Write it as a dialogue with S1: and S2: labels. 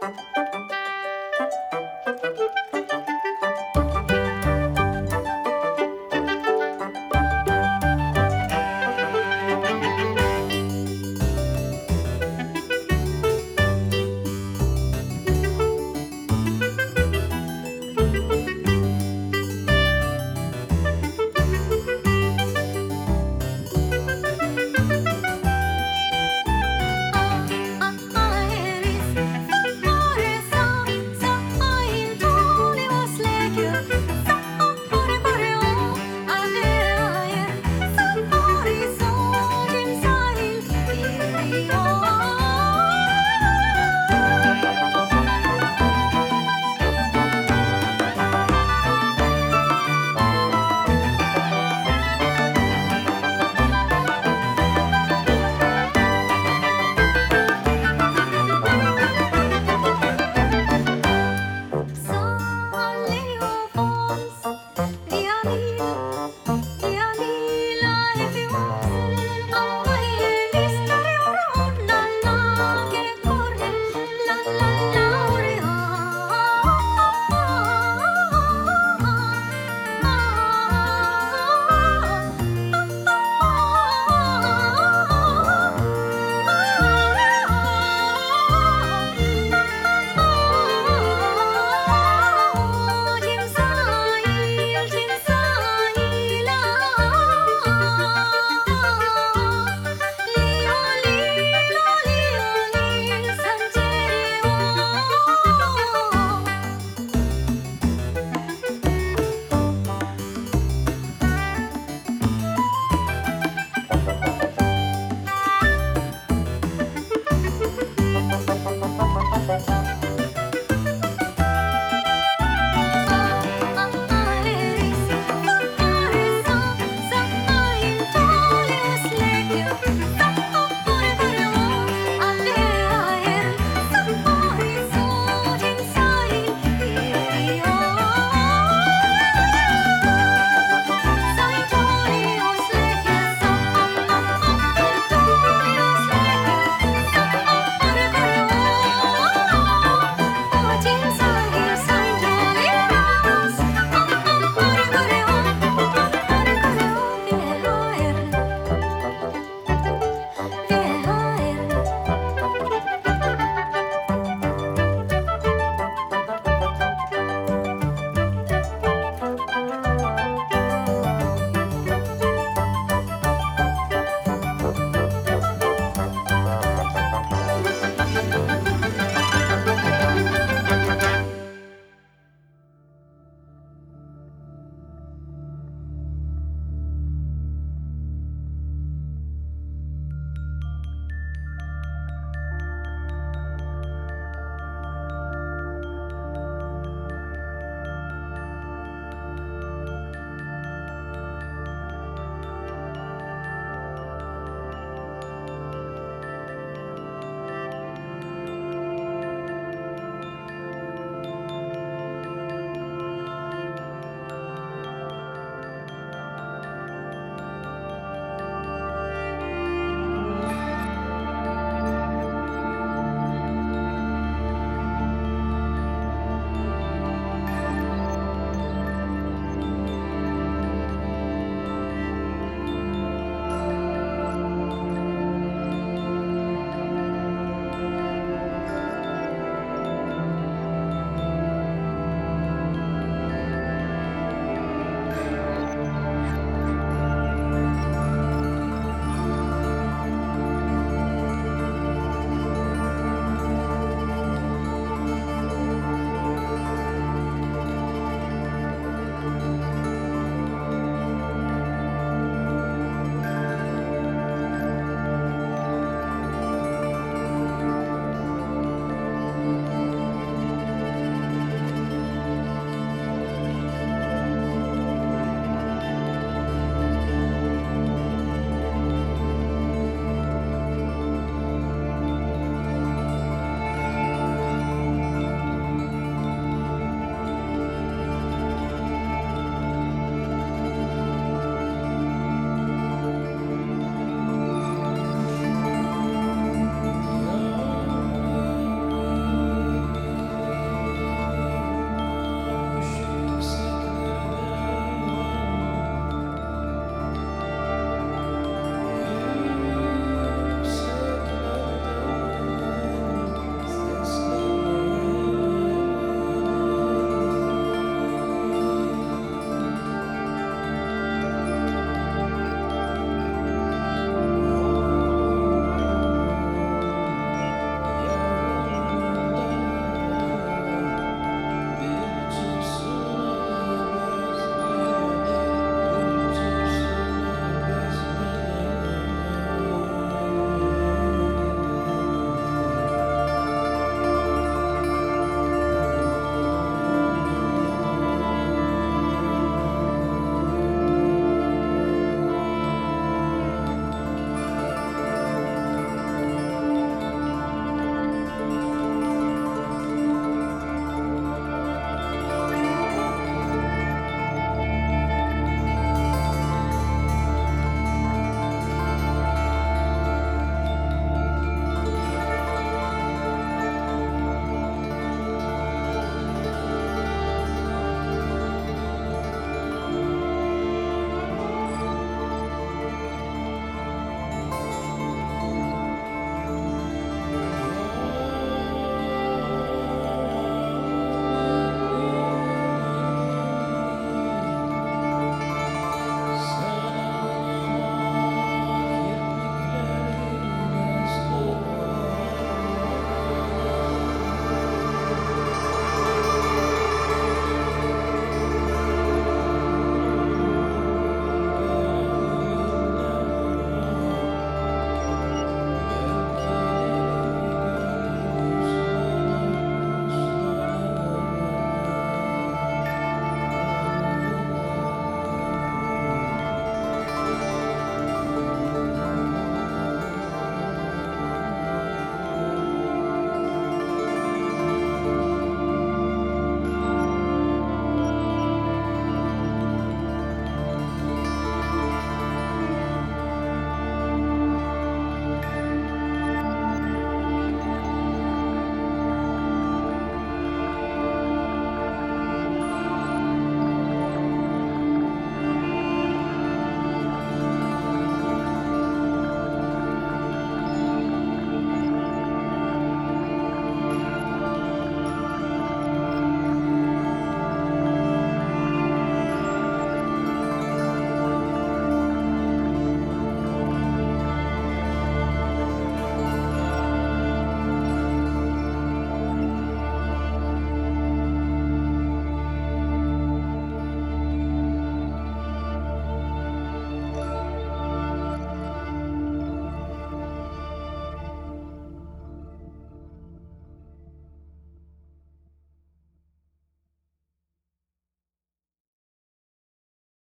S1: Música